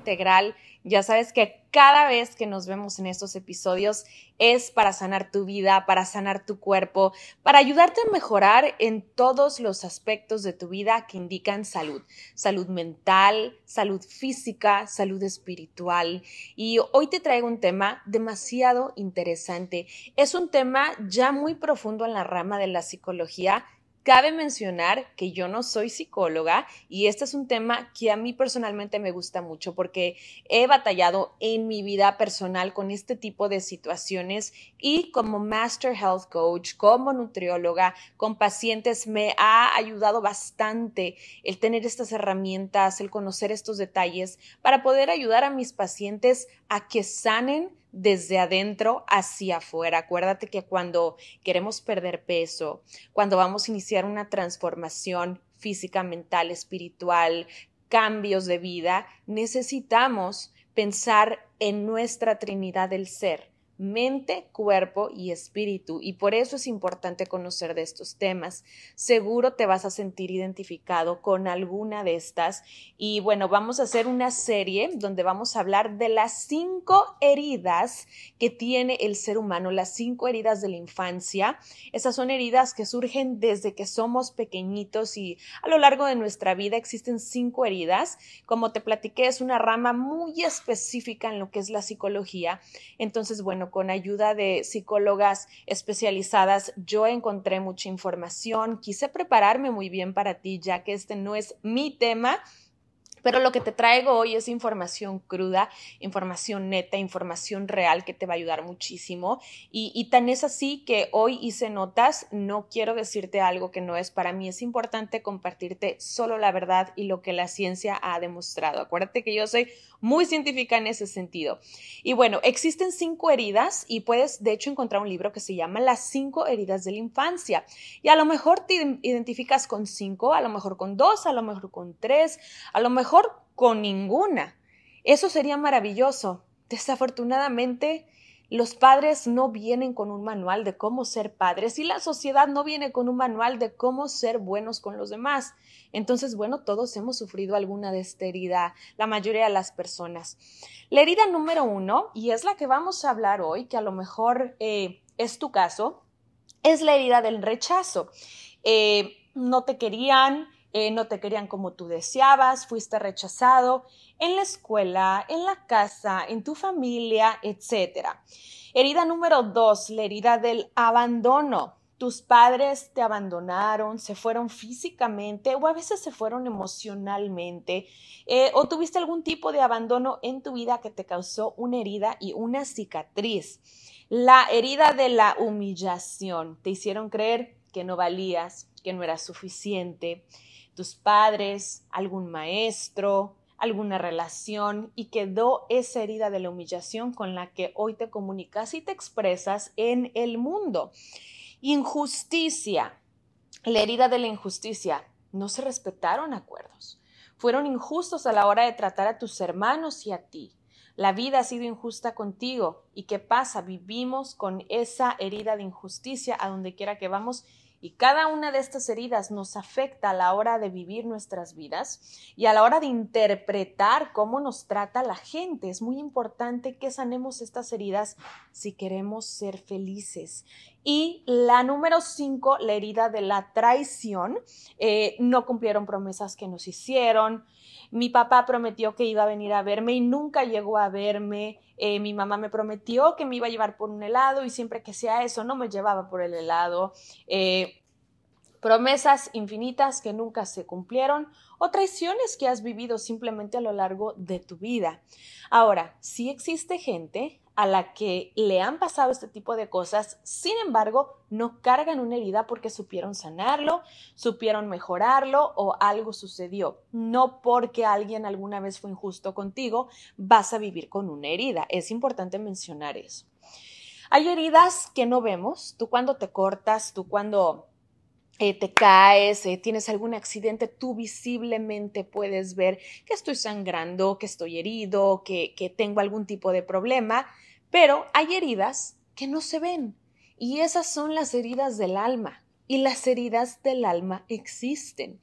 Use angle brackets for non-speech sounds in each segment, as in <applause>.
integral. Ya sabes que cada vez que nos vemos en estos episodios es para sanar tu vida, para sanar tu cuerpo, para ayudarte a mejorar en todos los aspectos de tu vida que indican salud. Salud mental, salud física, salud espiritual. Y hoy te traigo un tema demasiado interesante. Es un tema ya muy profundo en la rama de la psicología Cabe mencionar que yo no soy psicóloga y este es un tema que a mí personalmente me gusta mucho porque he batallado en mi vida personal con este tipo de situaciones y como Master Health Coach, como nutrióloga, con pacientes me ha ayudado bastante el tener estas herramientas, el conocer estos detalles para poder ayudar a mis pacientes a que sanen desde adentro hacia afuera. Acuérdate que cuando queremos perder peso, cuando vamos a iniciar una transformación física, mental, espiritual, cambios de vida, necesitamos pensar en nuestra Trinidad del Ser mente, cuerpo y espíritu. Y por eso es importante conocer de estos temas. Seguro te vas a sentir identificado con alguna de estas. Y bueno, vamos a hacer una serie donde vamos a hablar de las cinco heridas que tiene el ser humano, las cinco heridas de la infancia. Esas son heridas que surgen desde que somos pequeñitos y a lo largo de nuestra vida existen cinco heridas. Como te platiqué, es una rama muy específica en lo que es la psicología. Entonces, bueno, con ayuda de psicólogas especializadas, yo encontré mucha información, quise prepararme muy bien para ti, ya que este no es mi tema, pero lo que te traigo hoy es información cruda, información neta, información real que te va a ayudar muchísimo. Y, tan es así que hoy hice notas, no quiero decirte algo que no es para mí, es importante compartirte solo la verdad y lo que la ciencia ha demostrado. Acuérdate que yo soy muy científica en ese sentido. Y bueno, existen cinco heridas y puedes de hecho encontrar un libro que se llama Las cinco heridas de la infancia. Y a lo mejor te identificas con cinco, a lo mejor con dos, a lo mejor con tres, a lo mejor con ninguna. Eso sería maravilloso. Desafortunadamente, los padres no vienen con un manual de cómo ser padres y la sociedad no viene con un manual de cómo ser buenos con los demás. Entonces, bueno, todos hemos sufrido alguna de esta herida, la mayoría de las personas. La herida número uno, y es la que vamos a hablar hoy, que a lo mejor eh, es tu caso, es la herida del rechazo. Eh, no te querían, eh, no te querían como tú deseabas, fuiste rechazado en la escuela, en la casa, en tu familia, etc. Herida número dos, la herida del abandono. Tus padres te abandonaron, se fueron físicamente o a veces se fueron emocionalmente eh, o tuviste algún tipo de abandono en tu vida que te causó una herida y una cicatriz. La herida de la humillación. Te hicieron creer que no valías, que no eras suficiente, tus padres, algún maestro, alguna relación y quedó esa herida de la humillación con la que hoy te comunicas y te expresas en el mundo. Injusticia. La herida de la injusticia. No se respetaron acuerdos. Fueron injustos a la hora de tratar a tus hermanos y a ti. La vida ha sido injusta contigo. ¿Y qué pasa? Vivimos con esa herida de injusticia a donde quiera que vamos y cada una de estas heridas nos afecta a la hora de vivir nuestras vidas y a la hora de interpretar cómo nos trata la gente. Es muy importante que sanemos estas heridas si queremos ser felices. Y la número cinco, la herida de la traición. Eh, no cumplieron promesas que nos hicieron. Mi papá prometió que iba a venir a verme y nunca llegó a verme. Eh, mi mamá me prometió que me iba a llevar por un helado y siempre que sea eso no me llevaba por el helado. Eh, promesas infinitas que nunca se cumplieron o traiciones que has vivido simplemente a lo largo de tu vida. Ahora, sí existe gente a la que le han pasado este tipo de cosas, sin embargo, no cargan una herida porque supieron sanarlo, supieron mejorarlo o algo sucedió. No porque alguien alguna vez fue injusto contigo, vas a vivir con una herida. Es importante mencionar eso. Hay heridas que no vemos. Tú cuando te cortas, tú cuando eh, te caes, eh, tienes algún accidente, tú visiblemente puedes ver que estoy sangrando, que estoy herido, que, que tengo algún tipo de problema, pero hay heridas que no se ven y esas son las heridas del alma y las heridas del alma existen.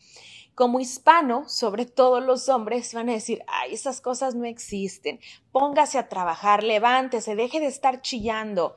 como hispano, sobre todo los hombres, van a decir, ay, esas cosas no existen, póngase a trabajar, levántese, deje de estar chillando.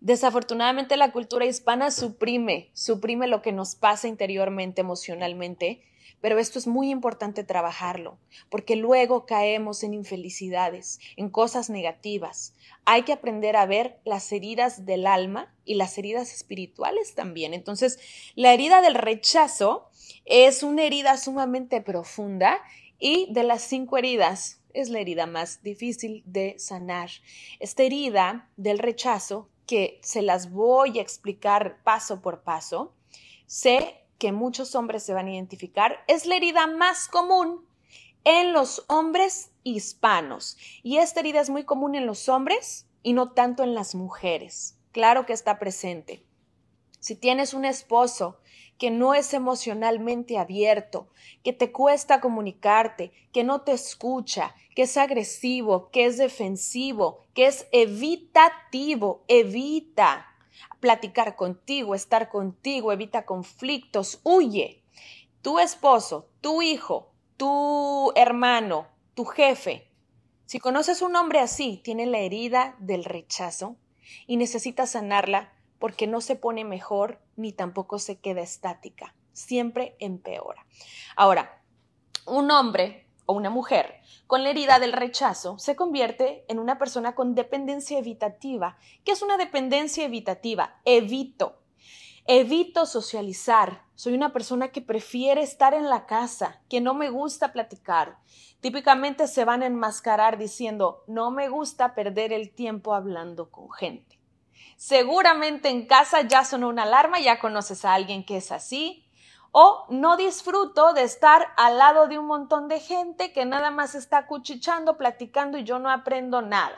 Desafortunadamente la cultura hispana suprime, suprime lo que nos pasa interiormente, emocionalmente, pero esto es muy importante trabajarlo, porque luego caemos en infelicidades, en cosas negativas. Hay que aprender a ver las heridas del alma y las heridas espirituales también. Entonces, la herida del rechazo es una herida sumamente profunda y de las cinco heridas es la herida más difícil de sanar. Esta herida del rechazo, que se las voy a explicar paso por paso, se que muchos hombres se van a identificar es la herida más común en los hombres hispanos. Y esta herida es muy común en los hombres y no tanto en las mujeres. Claro que está presente. Si tienes un esposo que no es emocionalmente abierto, que te cuesta comunicarte, que no te escucha, que es agresivo, que es defensivo, que es evitativo, evita platicar contigo, estar contigo, evita conflictos, huye. Tu esposo, tu hijo, tu hermano, tu jefe, si conoces un hombre así, tiene la herida del rechazo y necesita sanarla porque no se pone mejor ni tampoco se queda estática, siempre empeora. Ahora, un hombre o una mujer con la herida del rechazo se convierte en una persona con dependencia evitativa. ¿Qué es una dependencia evitativa? Evito. Evito socializar. Soy una persona que prefiere estar en la casa, que no me gusta platicar. Típicamente se van a enmascarar diciendo, no me gusta perder el tiempo hablando con gente. Seguramente en casa ya sonó una alarma, ya conoces a alguien que es así, o no disfruto de estar al lado de un montón de gente que nada más está cuchichando, platicando y yo no aprendo nada.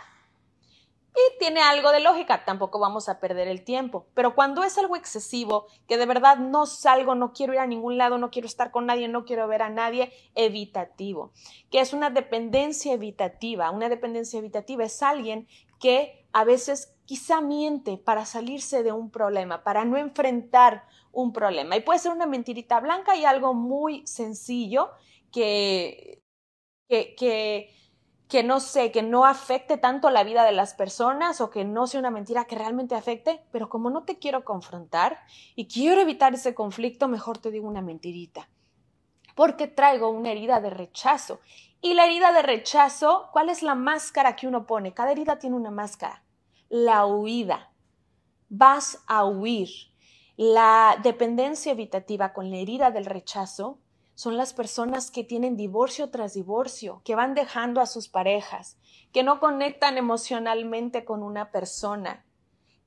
Y tiene algo de lógica, tampoco vamos a perder el tiempo. Pero cuando es algo excesivo, que de verdad no salgo, no quiero ir a ningún lado, no quiero estar con nadie, no quiero ver a nadie, evitativo, que es una dependencia evitativa. Una dependencia evitativa es alguien que a veces quizá miente para salirse de un problema, para no enfrentar un problema. Y puede ser una mentirita blanca y algo muy sencillo que, que, que, no sé, que no afecte tanto la vida de las personas o que no sea una mentira que realmente afecte, pero como no te quiero confrontar y quiero evitar ese conflicto, mejor te digo una mentirita. Porque traigo una herida de rechazo. Y la herida de rechazo, ¿cuál es la máscara que uno pone? Cada herida tiene una máscara la huida. Vas a huir. La dependencia evitativa con la herida del rechazo son las personas que tienen divorcio tras divorcio, que van dejando a sus parejas, que no conectan emocionalmente con una persona,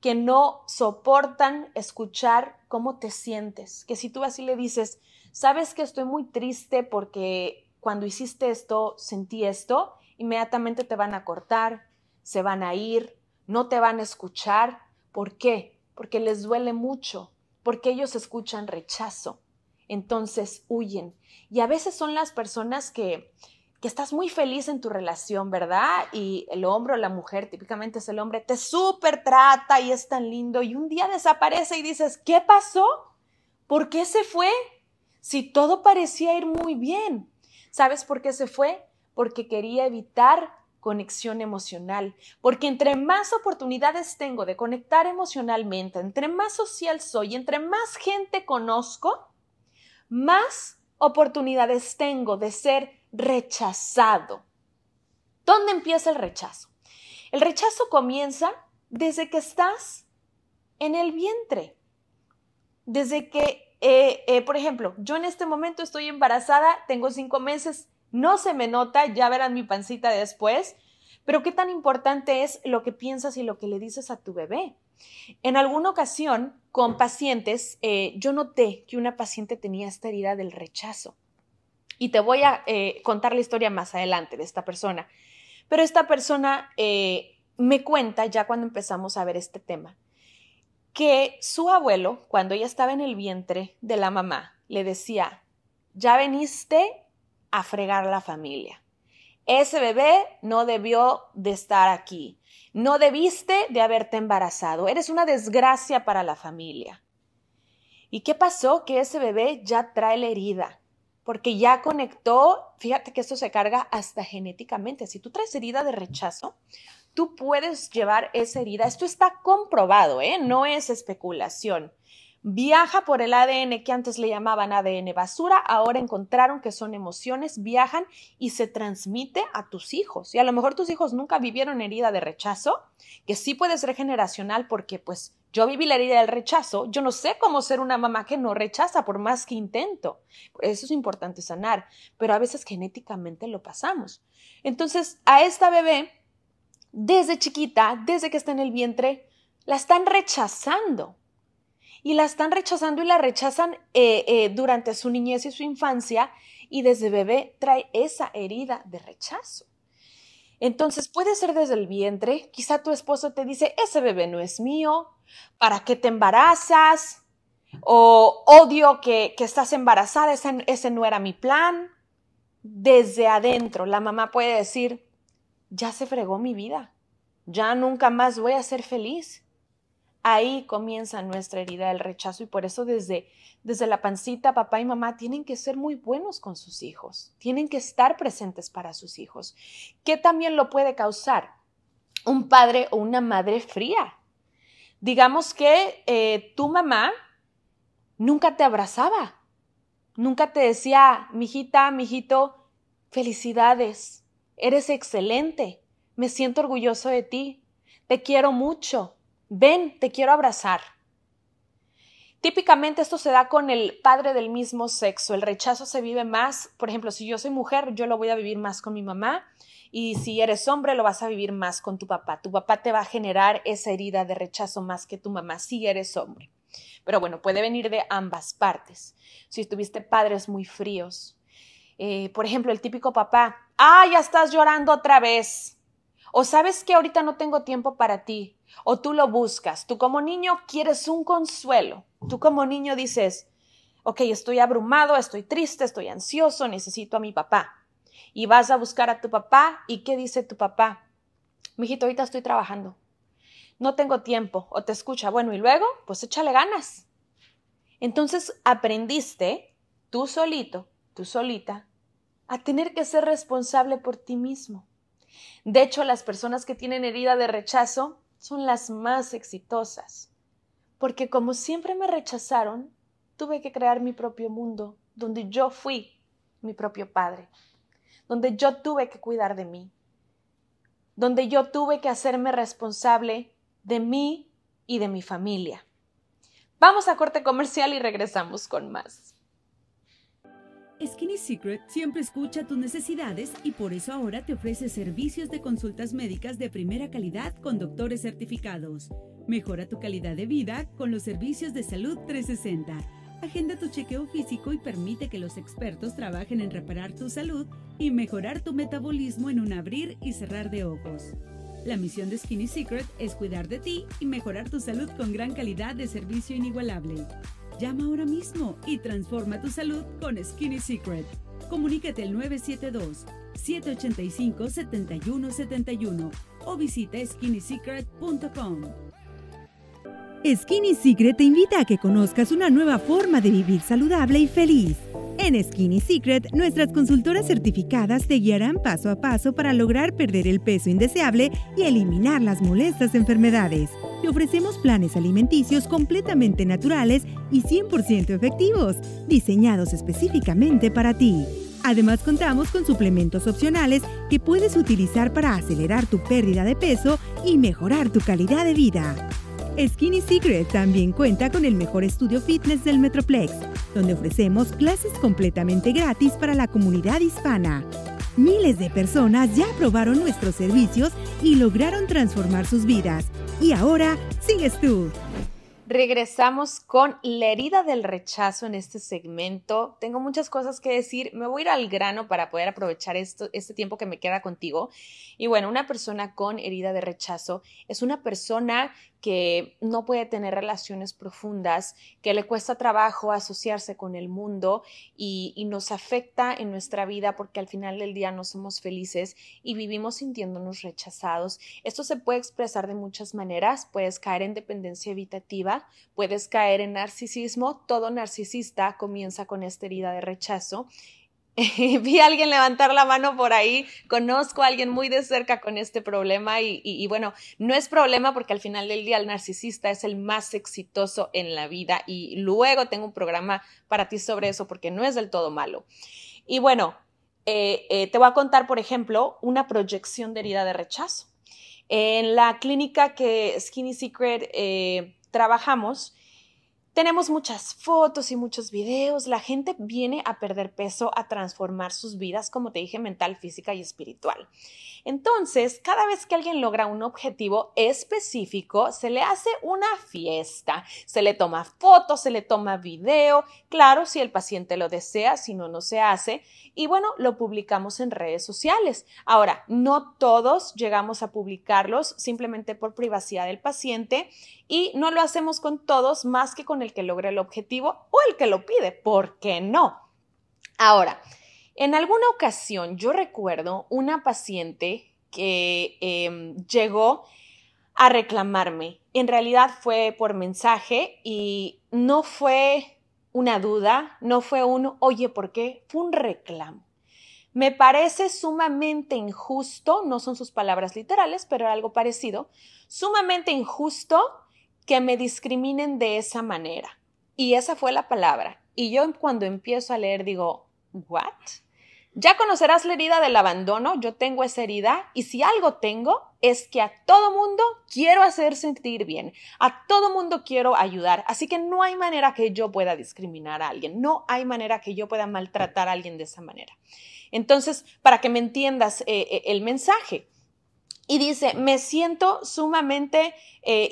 que no soportan escuchar cómo te sientes, que si tú así le dices, sabes que estoy muy triste porque cuando hiciste esto sentí esto, inmediatamente te van a cortar, se van a ir, no te van a escuchar. ¿Por qué? Porque les duele mucho, porque ellos escuchan rechazo. Entonces huyen. Y a veces son las personas que, que estás muy feliz en tu relación, ¿verdad? Y el hombre o la mujer, típicamente es el hombre, te súper trata y es tan lindo y un día desaparece y dices, ¿qué pasó? ¿Por qué se fue? Si todo parecía ir muy bien. ¿Sabes por qué se fue? Porque quería evitar conexión emocional, porque entre más oportunidades tengo de conectar emocionalmente, entre más social soy, entre más gente conozco, más oportunidades tengo de ser rechazado. ¿Dónde empieza el rechazo? El rechazo comienza desde que estás en el vientre, desde que, eh, eh, por ejemplo, yo en este momento estoy embarazada, tengo cinco meses, no se me nota, ya verán mi pancita después, pero qué tan importante es lo que piensas y lo que le dices a tu bebé. En alguna ocasión, con pacientes, eh, yo noté que una paciente tenía esta herida del rechazo. Y te voy a eh, contar la historia más adelante de esta persona. Pero esta persona eh, me cuenta, ya cuando empezamos a ver este tema, que su abuelo, cuando ella estaba en el vientre de la mamá, le decía, ya veniste a fregar la familia. Ese bebé no debió de estar aquí. No debiste de haberte embarazado. Eres una desgracia para la familia. ¿Y qué pasó? Que ese bebé ya trae la herida. porque ya conectó, fíjate que esto se carga hasta genéticamente. Si tú traes herida de rechazo, tú puedes llevar esa herida. Esto está comprobado, ¿eh? no es especulación viaja por el ADN que antes le llamaban ADN basura, ahora encontraron que son emociones, viajan y se transmite a tus hijos. Y a lo mejor tus hijos nunca vivieron herida de rechazo, que sí puede ser generacional porque pues yo viví la herida del rechazo, yo no sé cómo ser una mamá que no rechaza por más que intento. Eso es importante sanar, pero a veces genéticamente lo pasamos. Entonces, a esta bebé, desde chiquita, desde que está en el vientre, la están rechazando y la están rechazando y la rechazan eh, eh, durante su niñez y su infancia y desde bebé trae esa herida de rechazo. Entonces puede ser desde el vientre, quizá tu esposo te dice, ese bebé no es mío, ¿para qué te embarazas? O odio que, estás embarazada, ese no era mi plan. Desde adentro, la mamá puede decir, ya se fregó mi vida, ya nunca más voy a ser feliz Ahí comienza nuestra herida del rechazo y por eso desde, desde la pancita papá y mamá tienen que ser muy buenos con sus hijos, tienen que estar presentes para sus hijos. ¿Qué también lo puede causar? Un padre o una madre fría. Digamos que eh, tu mamá nunca te abrazaba, nunca te decía, mijita, mijito, felicidades, eres excelente, me siento orgulloso de ti, te quiero mucho, ven, te quiero abrazar. Típicamente esto se da con el padre del mismo sexo. El rechazo se vive más, por ejemplo, si yo soy mujer, yo lo voy a vivir más con mi mamá y si eres hombre, lo vas a vivir más con tu papá. Tu papá te va a generar esa herida de rechazo más que tu mamá si eres hombre. Pero bueno, puede venir de ambas partes. Si tuviste padres muy fríos, eh, por ejemplo, el típico papá, ah, ya estás llorando otra vez. O sabes que ahorita no tengo tiempo para ti o tú lo buscas. Tú como niño quieres un consuelo. Tú como niño dices, ok, estoy abrumado, estoy triste, estoy ansioso, necesito a mi papá. Y vas a buscar a tu papá y ¿qué dice tu papá? Mijito, ahorita estoy trabajando. No tengo tiempo. O te escucha, bueno, y luego, pues échale ganas. Entonces aprendiste, tú solito, tú solita, a tener que ser responsable por ti mismo. De hecho, las personas que tienen herida de rechazo son las más exitosas, porque como siempre me rechazaron, tuve que crear mi propio mundo, donde yo fui mi propio padre, donde yo tuve que cuidar de mí, donde yo tuve que hacerme responsable de mí y de mi familia. Vamos a corte comercial y regresamos con más. Skinny Secret siempre escucha tus necesidades y por eso ahora te ofrece servicios de consultas médicas de primera calidad con doctores certificados. Mejora tu calidad de vida con los servicios de salud 360. Agenda tu chequeo físico y permite que los expertos trabajen en reparar tu salud y mejorar tu metabolismo en un abrir y cerrar de ojos. La misión de Skinny Secret es cuidar de ti y mejorar tu salud con gran calidad de servicio inigualable. Llama ahora mismo y transforma tu salud con Skinny Secret. Comunícate al 972-785-7171 o visita skinnysecret.com. Skinny Secret te invita a que conozcas una nueva forma de vivir saludable y feliz. En Skinny Secret, nuestras consultoras certificadas te guiarán paso a paso para lograr perder el peso indeseable y eliminar las molestas enfermedades. Ofrecemos planes alimenticios completamente naturales y 100% efectivos, diseñados específicamente para ti. Además contamos con suplementos opcionales que puedes utilizar para acelerar tu pérdida de peso y mejorar tu calidad de vida. Skinny Secret también cuenta con el mejor estudio fitness del Metroplex, donde ofrecemos clases completamente gratis para la comunidad hispana. Miles de personas ya probaron nuestros servicios y lograron transformar sus vidas. Y ahora sigues tú. Regresamos con la herida del rechazo en este segmento. Tengo muchas cosas que decir. Me voy a ir al grano para poder aprovechar este tiempo que me queda contigo. Y bueno, una persona con herida de rechazo es una persona que no puede tener relaciones profundas, que le cuesta trabajo asociarse con el mundo y, nos afecta en nuestra vida porque al final del día no somos felices y vivimos sintiéndonos rechazados. Esto se puede expresar de muchas maneras. Puedes caer en dependencia evitativa, puedes caer en narcisismo. Todo narcisista comienza con esta herida de rechazo <laughs> vi a alguien levantar la mano por ahí, conozco a alguien muy de cerca con este problema y, bueno, no es problema porque al final del día el narcisista es el más exitoso en la vida y luego tengo un programa para ti sobre eso porque no es del todo malo. Y bueno, eh, eh, te voy a contar, por ejemplo, una proyección de herida de rechazo. En la clínica que Skinny Secret eh, trabajamos, tenemos muchas fotos y muchos videos. La gente viene a perder peso, a transformar sus vidas, como te dije, mental, física y espiritual. Entonces, cada vez que alguien logra un objetivo específico, se le hace una fiesta, se le toma fotos, se le toma video, claro, si el paciente lo desea, si no, no se hace, y bueno, lo publicamos en redes sociales. Ahora, no todos llegamos a publicarlos simplemente por privacidad del paciente y no lo hacemos con todos más que con el que logra el objetivo o el que lo pide, ¿por qué no? Ahora, en alguna ocasión yo recuerdo una paciente que em, llegó a reclamarme. En realidad fue por mensaje y no fue una duda, no fue un, oye, ¿por qué? Fue un reclamo. Me parece sumamente injusto, no son sus palabras literales, pero algo parecido, sumamente injusto que me discriminen de esa manera. Y esa fue la palabra. Y yo cuando empiezo a leer digo, ¿what? Ya conocerás la herida del abandono, yo tengo esa herida y si algo tengo es que a todo mundo quiero hacer sentir bien, a todo mundo quiero ayudar, así que no hay manera que yo pueda discriminar a alguien, no hay manera que yo pueda maltratar a alguien de esa manera. Entonces, para que me entiendas eh, eh, el mensaje, y dice, me siento sumamente eh,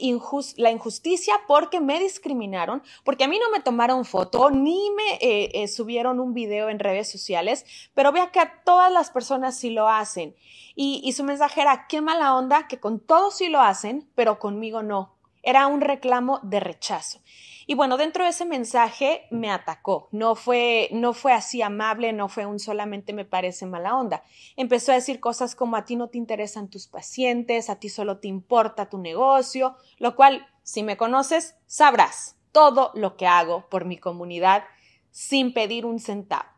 la injusticia porque me discriminaron, porque a mí no me tomaron foto ni me eh, eh, subieron un video en redes sociales, pero vea que a todas las personas sí lo hacen. Y, su mensaje era, qué mala onda que con todos sí lo hacen, pero conmigo no. Era un reclamo de rechazo. Y bueno, dentro de ese mensaje me atacó. No fue, no fue así amable, no fue un solamente me parece mala onda. Empezó a decir cosas como a ti no te interesan tus pacientes, a ti solo te importa tu negocio, lo cual, si me conoces, sabrás todo lo que hago por mi comunidad sin pedir un centavo.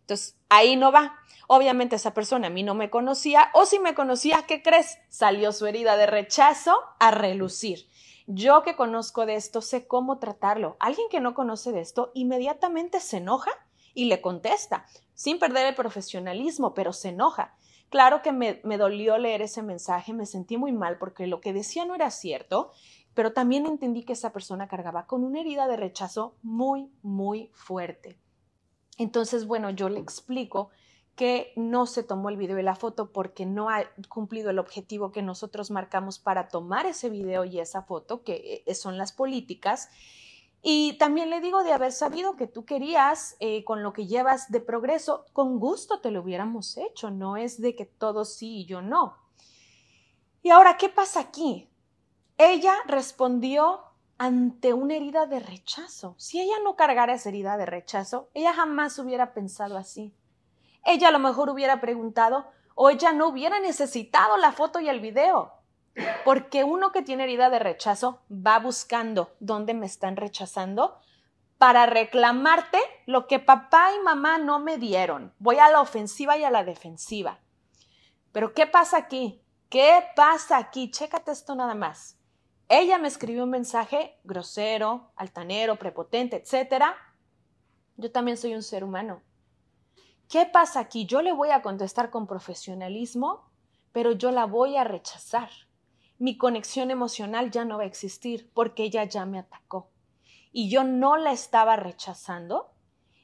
Entonces, ahí no va. Obviamente esa persona a mí no me conocía o si me conocía, ¿qué crees? Salió su herida de rechazo a relucir. Yo que conozco de esto sé cómo tratarlo. Alguien que no conoce de esto inmediatamente se enoja y le contesta, sin perder el profesionalismo, pero se enoja. Claro que me, dolió leer ese mensaje, me sentí muy mal porque lo que decía no era cierto, pero también entendí que esa persona cargaba con una herida de rechazo muy, muy fuerte. Entonces, bueno, yo le explico que no se tomó el video y la foto porque no ha cumplido el objetivo que nosotros marcamos para tomar ese video y esa foto, que eh, son las políticas. Y también le digo de haber sabido que tú querías, eh, con lo que llevas de progreso, con gusto te lo hubiéramos hecho, no es de que todo sí y yo no. Y ahora, ¿qué pasa aquí? Ella respondió ante una herida de rechazo. Si ella no cargara esa herida de rechazo, ella jamás hubiera pensado así ella a lo mejor hubiera preguntado o ella no hubiera necesitado la foto y el video. Porque uno que tiene herida de rechazo va buscando dónde me están rechazando para reclamarte lo que papá y mamá no me dieron. Voy a la ofensiva y a la defensiva. Pero ¿qué pasa aquí? ¿Qué pasa aquí? Chécate esto nada más. Ella me escribió un mensaje grosero, altanero, prepotente, etc. Yo también soy un ser humano ¿Qué pasa aquí? Yo le voy a contestar con profesionalismo, pero yo la voy a rechazar. Mi conexión emocional ya no va a existir porque ella ya me atacó. Y yo no la estaba rechazando.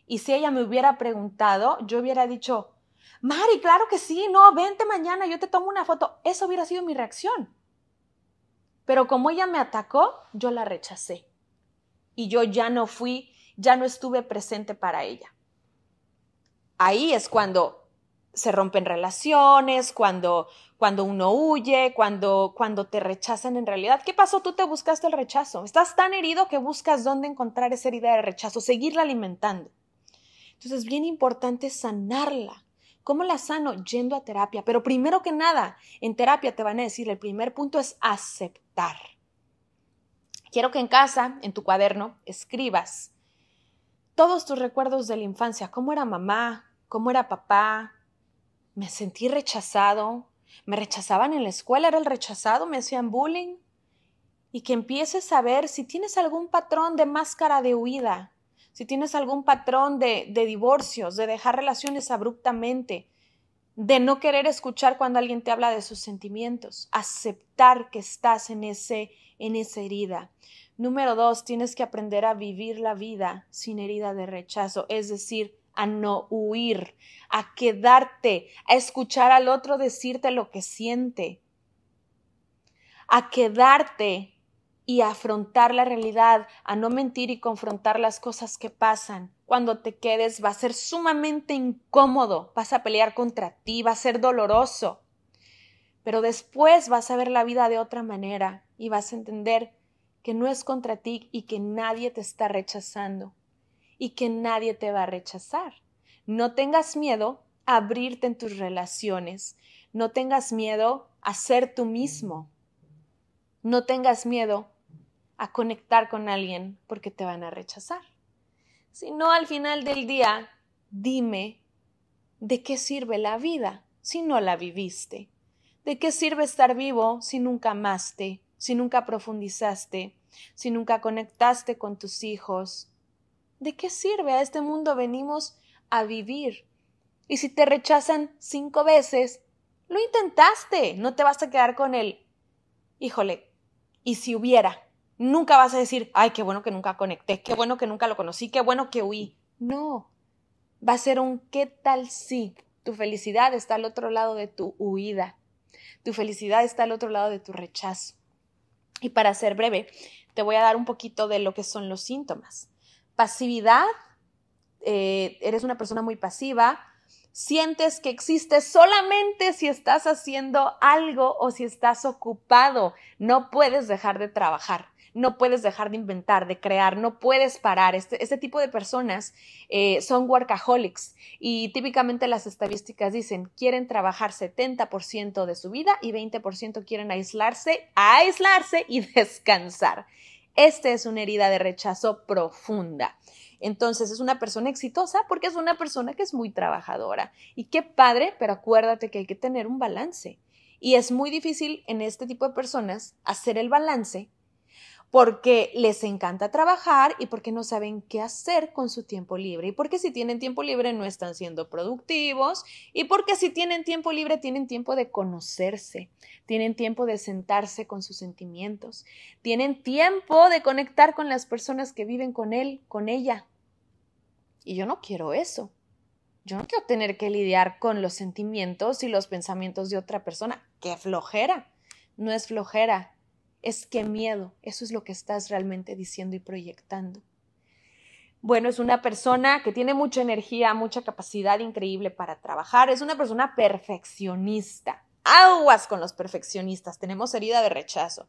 Y si ella me hubiera preguntado, yo hubiera dicho, Mari, claro que sí, no, vente mañana, yo te tomo una foto. Eso hubiera sido mi reacción. Pero como ella me atacó, yo la rechacé. Y yo ya no fui, ya no estuve presente para ella ahí es cuando se rompen relaciones, cuando, cuando uno huye, cuando, cuando te rechazan en realidad. ¿Qué pasó? Tú te buscaste el rechazo. Estás tan herido que buscas dónde encontrar esa herida de rechazo, seguirla alimentando. Entonces es bien importante sanarla. ¿Cómo la sano? Yendo a terapia. Pero primero que nada, en terapia te van a decir, el primer punto es aceptar. Quiero que en casa, en tu cuaderno, escribas todos tus recuerdos de la infancia, cómo era mamá, cómo era papá, me sentí rechazado, me rechazaban en la escuela, era el rechazado, me hacían bullying. Y que empieces a ver si tienes algún patrón de máscara de huida, si tienes algún patrón de, de divorcios, de dejar relaciones abruptamente, de no querer escuchar cuando alguien te habla de sus sentimientos, aceptar que estás en, ese, en esa herida. Número dos, tienes que aprender a vivir la vida sin herida de rechazo, es decir, a no huir, a quedarte, a escuchar al otro decirte lo que siente, a quedarte y a afrontar la realidad, a no mentir y confrontar las cosas que pasan. Cuando te quedes va a ser sumamente incómodo, vas a pelear contra ti, va a ser doloroso. Pero después vas a ver la vida de otra manera y vas a entender que no es contra ti y que nadie te está rechazando y que nadie te va a rechazar. No tengas miedo a abrirte en tus relaciones, no tengas miedo a ser tú mismo, no tengas miedo a conectar con alguien porque te van a rechazar. Si no, al final del día, dime de qué sirve la vida si no la viviste. ¿De qué sirve estar vivo si nunca amaste, si nunca profundizaste, si nunca conectaste con tus hijos? ¿De qué sirve? A este mundo venimos a vivir. Y si te rechazan cinco veces, lo intentaste, no te vas a quedar con él. Híjole, y si hubiera, nunca vas a decir, ay, qué bueno que nunca conecté, qué bueno que nunca lo conocí, qué bueno que huí. No, va a ser un qué tal si. Tu felicidad está al otro lado de tu huida. Tu felicidad está al otro lado de tu rechazo. Y para ser breve, te voy a dar un poquito de lo que son los síntomas. Pasividad, eh, eres una persona muy pasiva, sientes que existes solamente si estás haciendo algo o si estás ocupado, no puedes dejar de trabajar no puedes dejar de inventar, de crear, no puedes parar. Este, este tipo de personas eh, son workaholics y típicamente las estadísticas dicen quieren trabajar 70% de su vida y 20% quieren aislarse, aislarse y <laughs> descansar. Esta es una herida de rechazo profunda. Entonces es una persona exitosa porque es una persona que es muy trabajadora. Y qué padre, pero acuérdate que hay que tener un balance. Y es muy difícil en este tipo de personas hacer el balance porque les encanta trabajar y porque no saben qué hacer con su tiempo libre y porque si tienen tiempo libre no están siendo productivos y porque si tienen tiempo libre tienen tiempo de conocerse, tienen tiempo de sentarse con sus sentimientos, tienen tiempo de conectar con las personas que viven con él, con ella. Y yo no quiero eso. Yo no quiero tener que lidiar con los sentimientos y los pensamientos de otra persona. ¡Qué flojera! No es flojera, es que miedo, eso es lo que estás realmente diciendo y proyectando. Bueno, es una persona que tiene mucha energía, mucha capacidad increíble para trabajar, es una persona perfeccionista. Aguas con los perfeccionistas, tenemos herida de rechazo.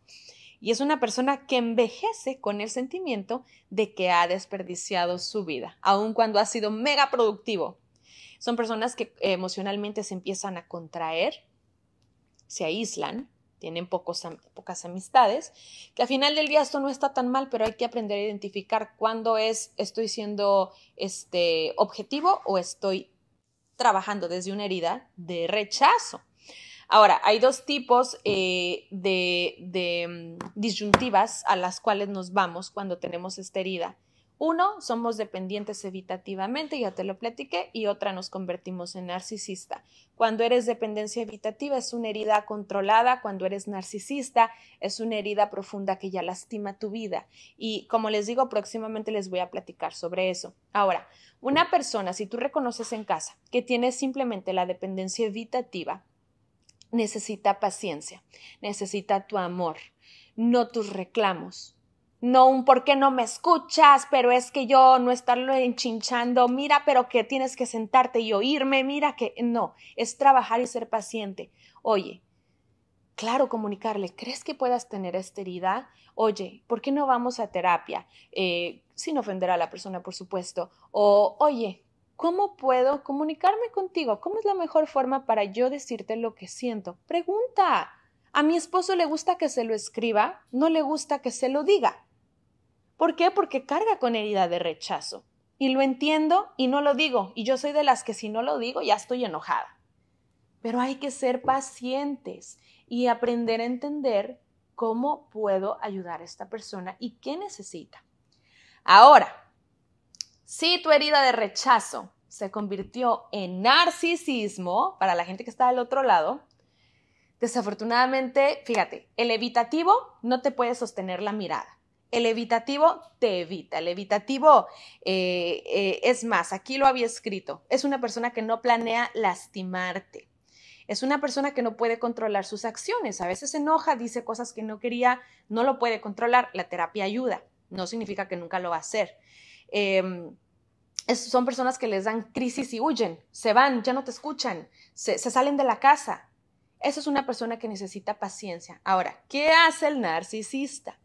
Y es una persona que envejece con el sentimiento de que ha desperdiciado su vida, aun cuando ha sido mega productivo. Son personas que emocionalmente se empiezan a contraer, se aíslan, tienen pocas amistades, que al final del día esto no está tan mal, pero hay que aprender a identificar cuándo es estoy siendo este objetivo o estoy trabajando desde una herida de rechazo. Ahora, hay dos tipos eh, de, de mm, disyuntivas a las cuales nos vamos cuando tenemos esta herida. Uno, somos dependientes evitativamente, ya te lo platiqué, y otra, nos convertimos en narcisista. Cuando eres dependencia evitativa es una herida controlada, cuando eres narcisista es una herida profunda que ya lastima tu vida. Y como les digo, próximamente les voy a platicar sobre eso. Ahora, una persona, si tú reconoces en casa que tiene simplemente la dependencia evitativa, necesita paciencia, necesita tu amor, no tus reclamos, no un por qué no me escuchas, pero es que yo no estarlo enchinchando, mira, pero que tienes que sentarte y oírme, mira que no, es trabajar y ser paciente. Oye, claro, comunicarle, ¿crees que puedas tener esta herida? Oye, ¿por qué no vamos a terapia? Eh, sin ofender a la persona, por supuesto. O, oye, ¿cómo puedo comunicarme contigo? ¿Cómo es la mejor forma para yo decirte lo que siento? Pregunta. A mi esposo le gusta que se lo escriba, no le gusta que se lo diga. ¿Por qué? Porque carga con herida de rechazo. Y lo entiendo y no lo digo. Y yo soy de las que si no lo digo ya estoy enojada. Pero hay que ser pacientes y aprender a entender cómo puedo ayudar a esta persona y qué necesita. Ahora, si tu herida de rechazo se convirtió en narcisismo, para la gente que está del otro lado, desafortunadamente, fíjate, el evitativo no te puede sostener la mirada. El evitativo te evita. El evitativo eh, eh, es más, aquí lo había escrito, es una persona que no planea lastimarte. Es una persona que no puede controlar sus acciones. A veces se enoja, dice cosas que no quería, no lo puede controlar. La terapia ayuda. No significa que nunca lo va a hacer. Em, son personas que les dan crisis y huyen, se van, ya no te escuchan, se, se salen de la casa. Esa es una persona que necesita paciencia. Ahora, ¿qué hace el narcisista?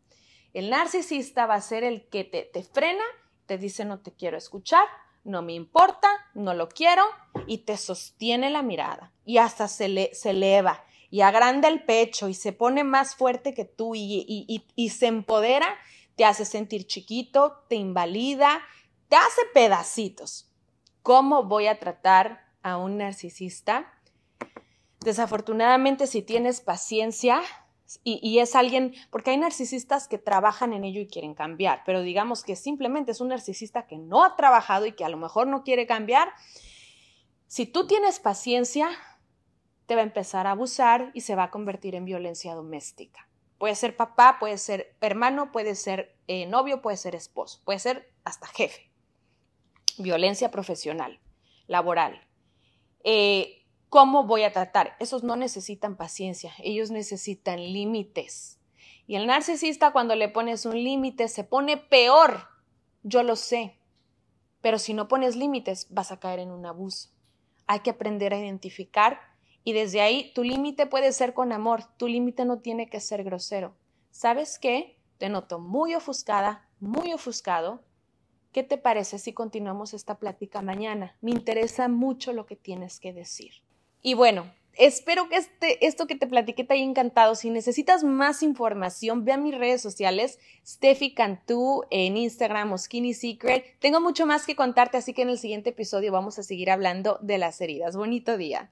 El narcisista va a ser el que te, te frena, te dice no te quiero escuchar, no me importa, no lo quiero y te sostiene la mirada y hasta se, le, se eleva y agranda el pecho y se pone más fuerte que tú y, y, y, se empodera, te hace sentir chiquito, te invalida, te hace pedacitos. ¿Cómo voy a tratar a un narcisista? Desafortunadamente, si tienes paciencia, y, es alguien, porque hay narcisistas que trabajan en ello y quieren cambiar, pero digamos que simplemente es un narcisista que no ha trabajado y que a lo mejor no quiere cambiar. Si tú tienes paciencia, te va a empezar a abusar y se va a convertir en violencia doméstica. Puede ser papá, puede ser hermano, puede ser eh, novio, puede ser esposo, puede ser hasta jefe. Violencia profesional, laboral. Eh, ¿Cómo voy a tratar? Esos no necesitan paciencia, ellos necesitan límites. Y el narcisista cuando le pones un límite se pone peor. Yo lo sé. Pero si no pones límites vas a caer en un abuso. Hay que aprender a identificar y desde ahí tu límite puede ser con amor, tu límite no tiene que ser grosero. ¿Sabes qué? Te noto muy ofuscada, muy ofuscado. ¿Qué te parece si continuamos esta plática mañana? Me interesa mucho lo que tienes que decir. Y bueno, espero que este, esto que te platiqué te haya encantado. Si necesitas más información, ve a mis redes sociales, Steffi Cantú en Instagram o Skinny Secret. Tengo mucho más que contarte, así que en el siguiente episodio vamos a seguir hablando de las heridas. Bonito día.